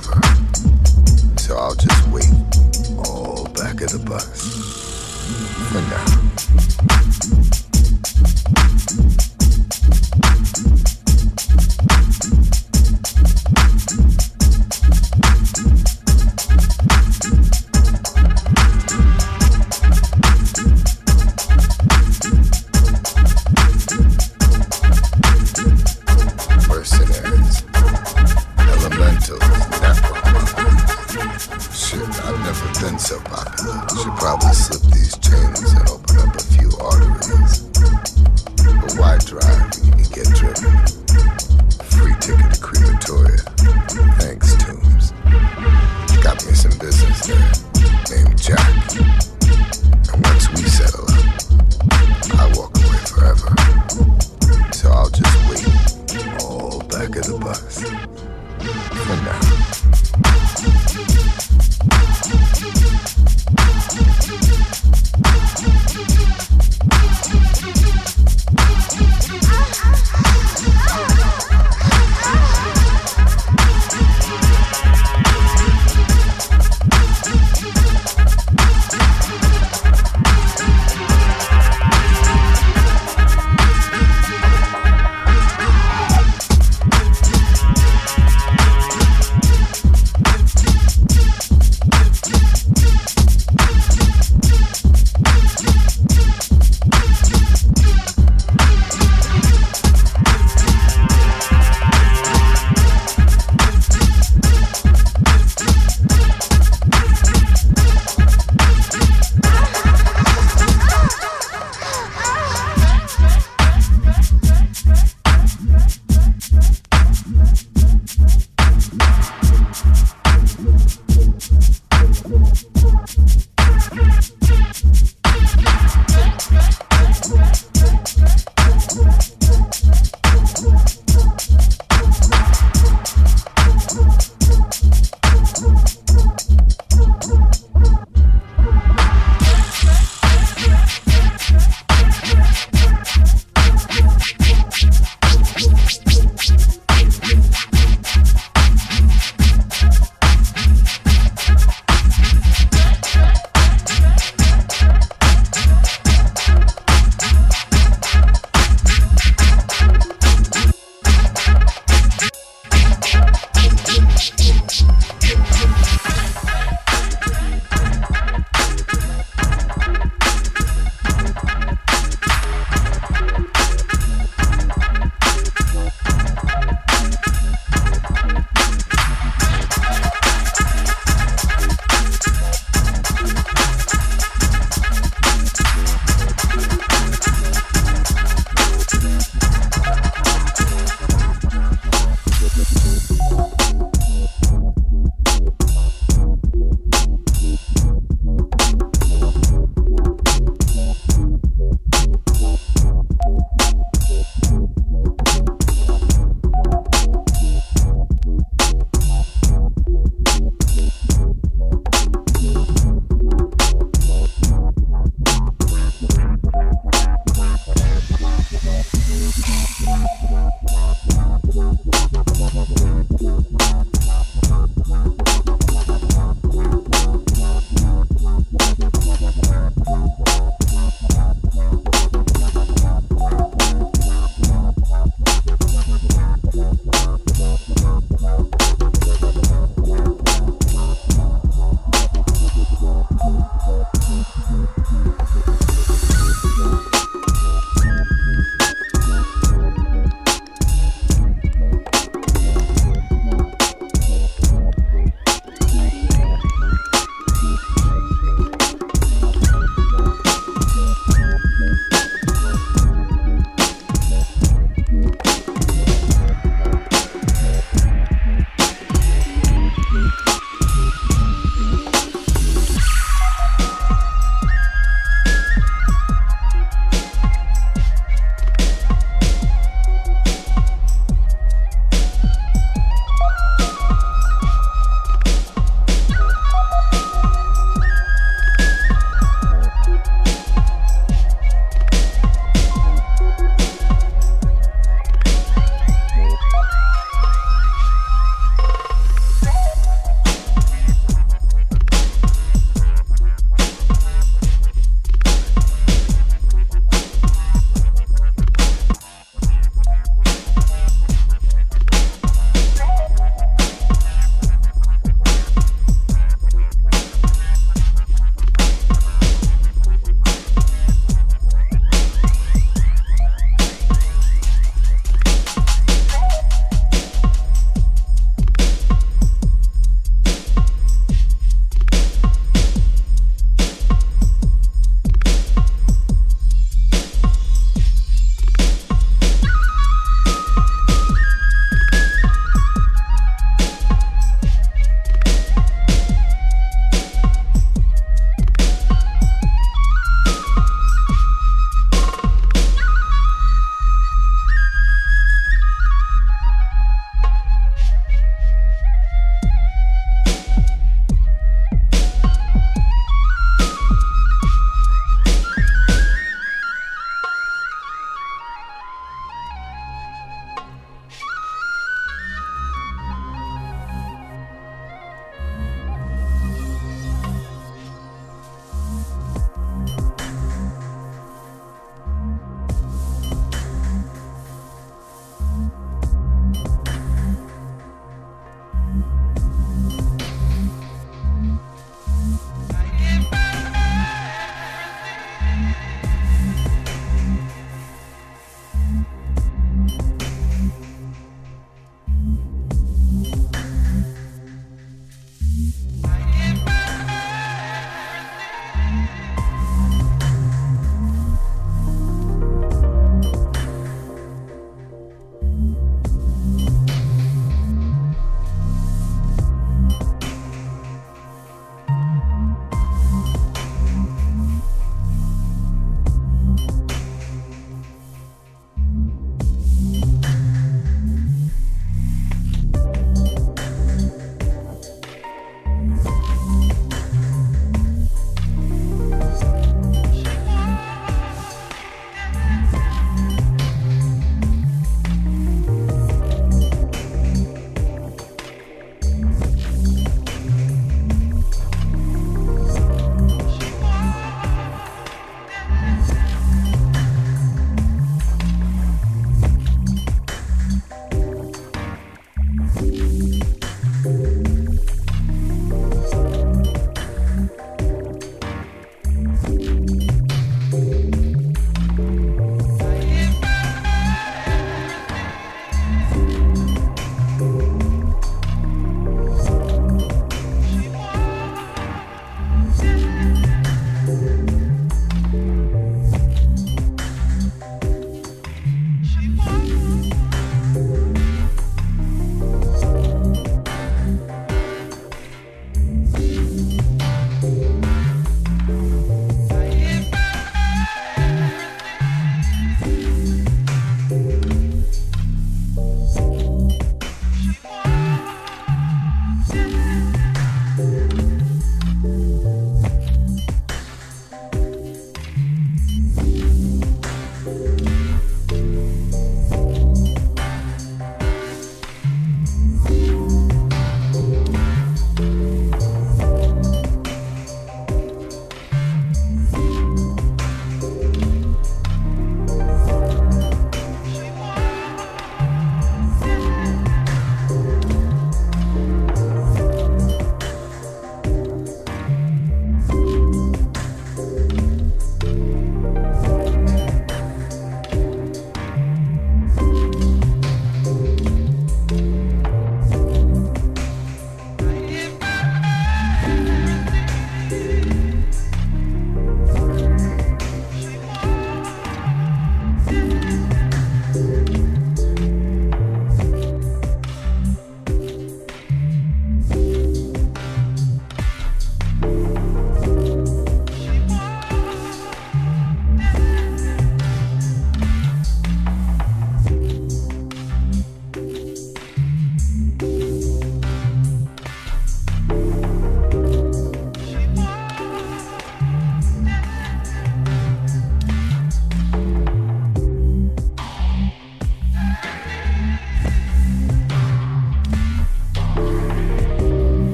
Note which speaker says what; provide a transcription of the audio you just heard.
Speaker 1: forever. So I'll just wait all back of the bus. For now.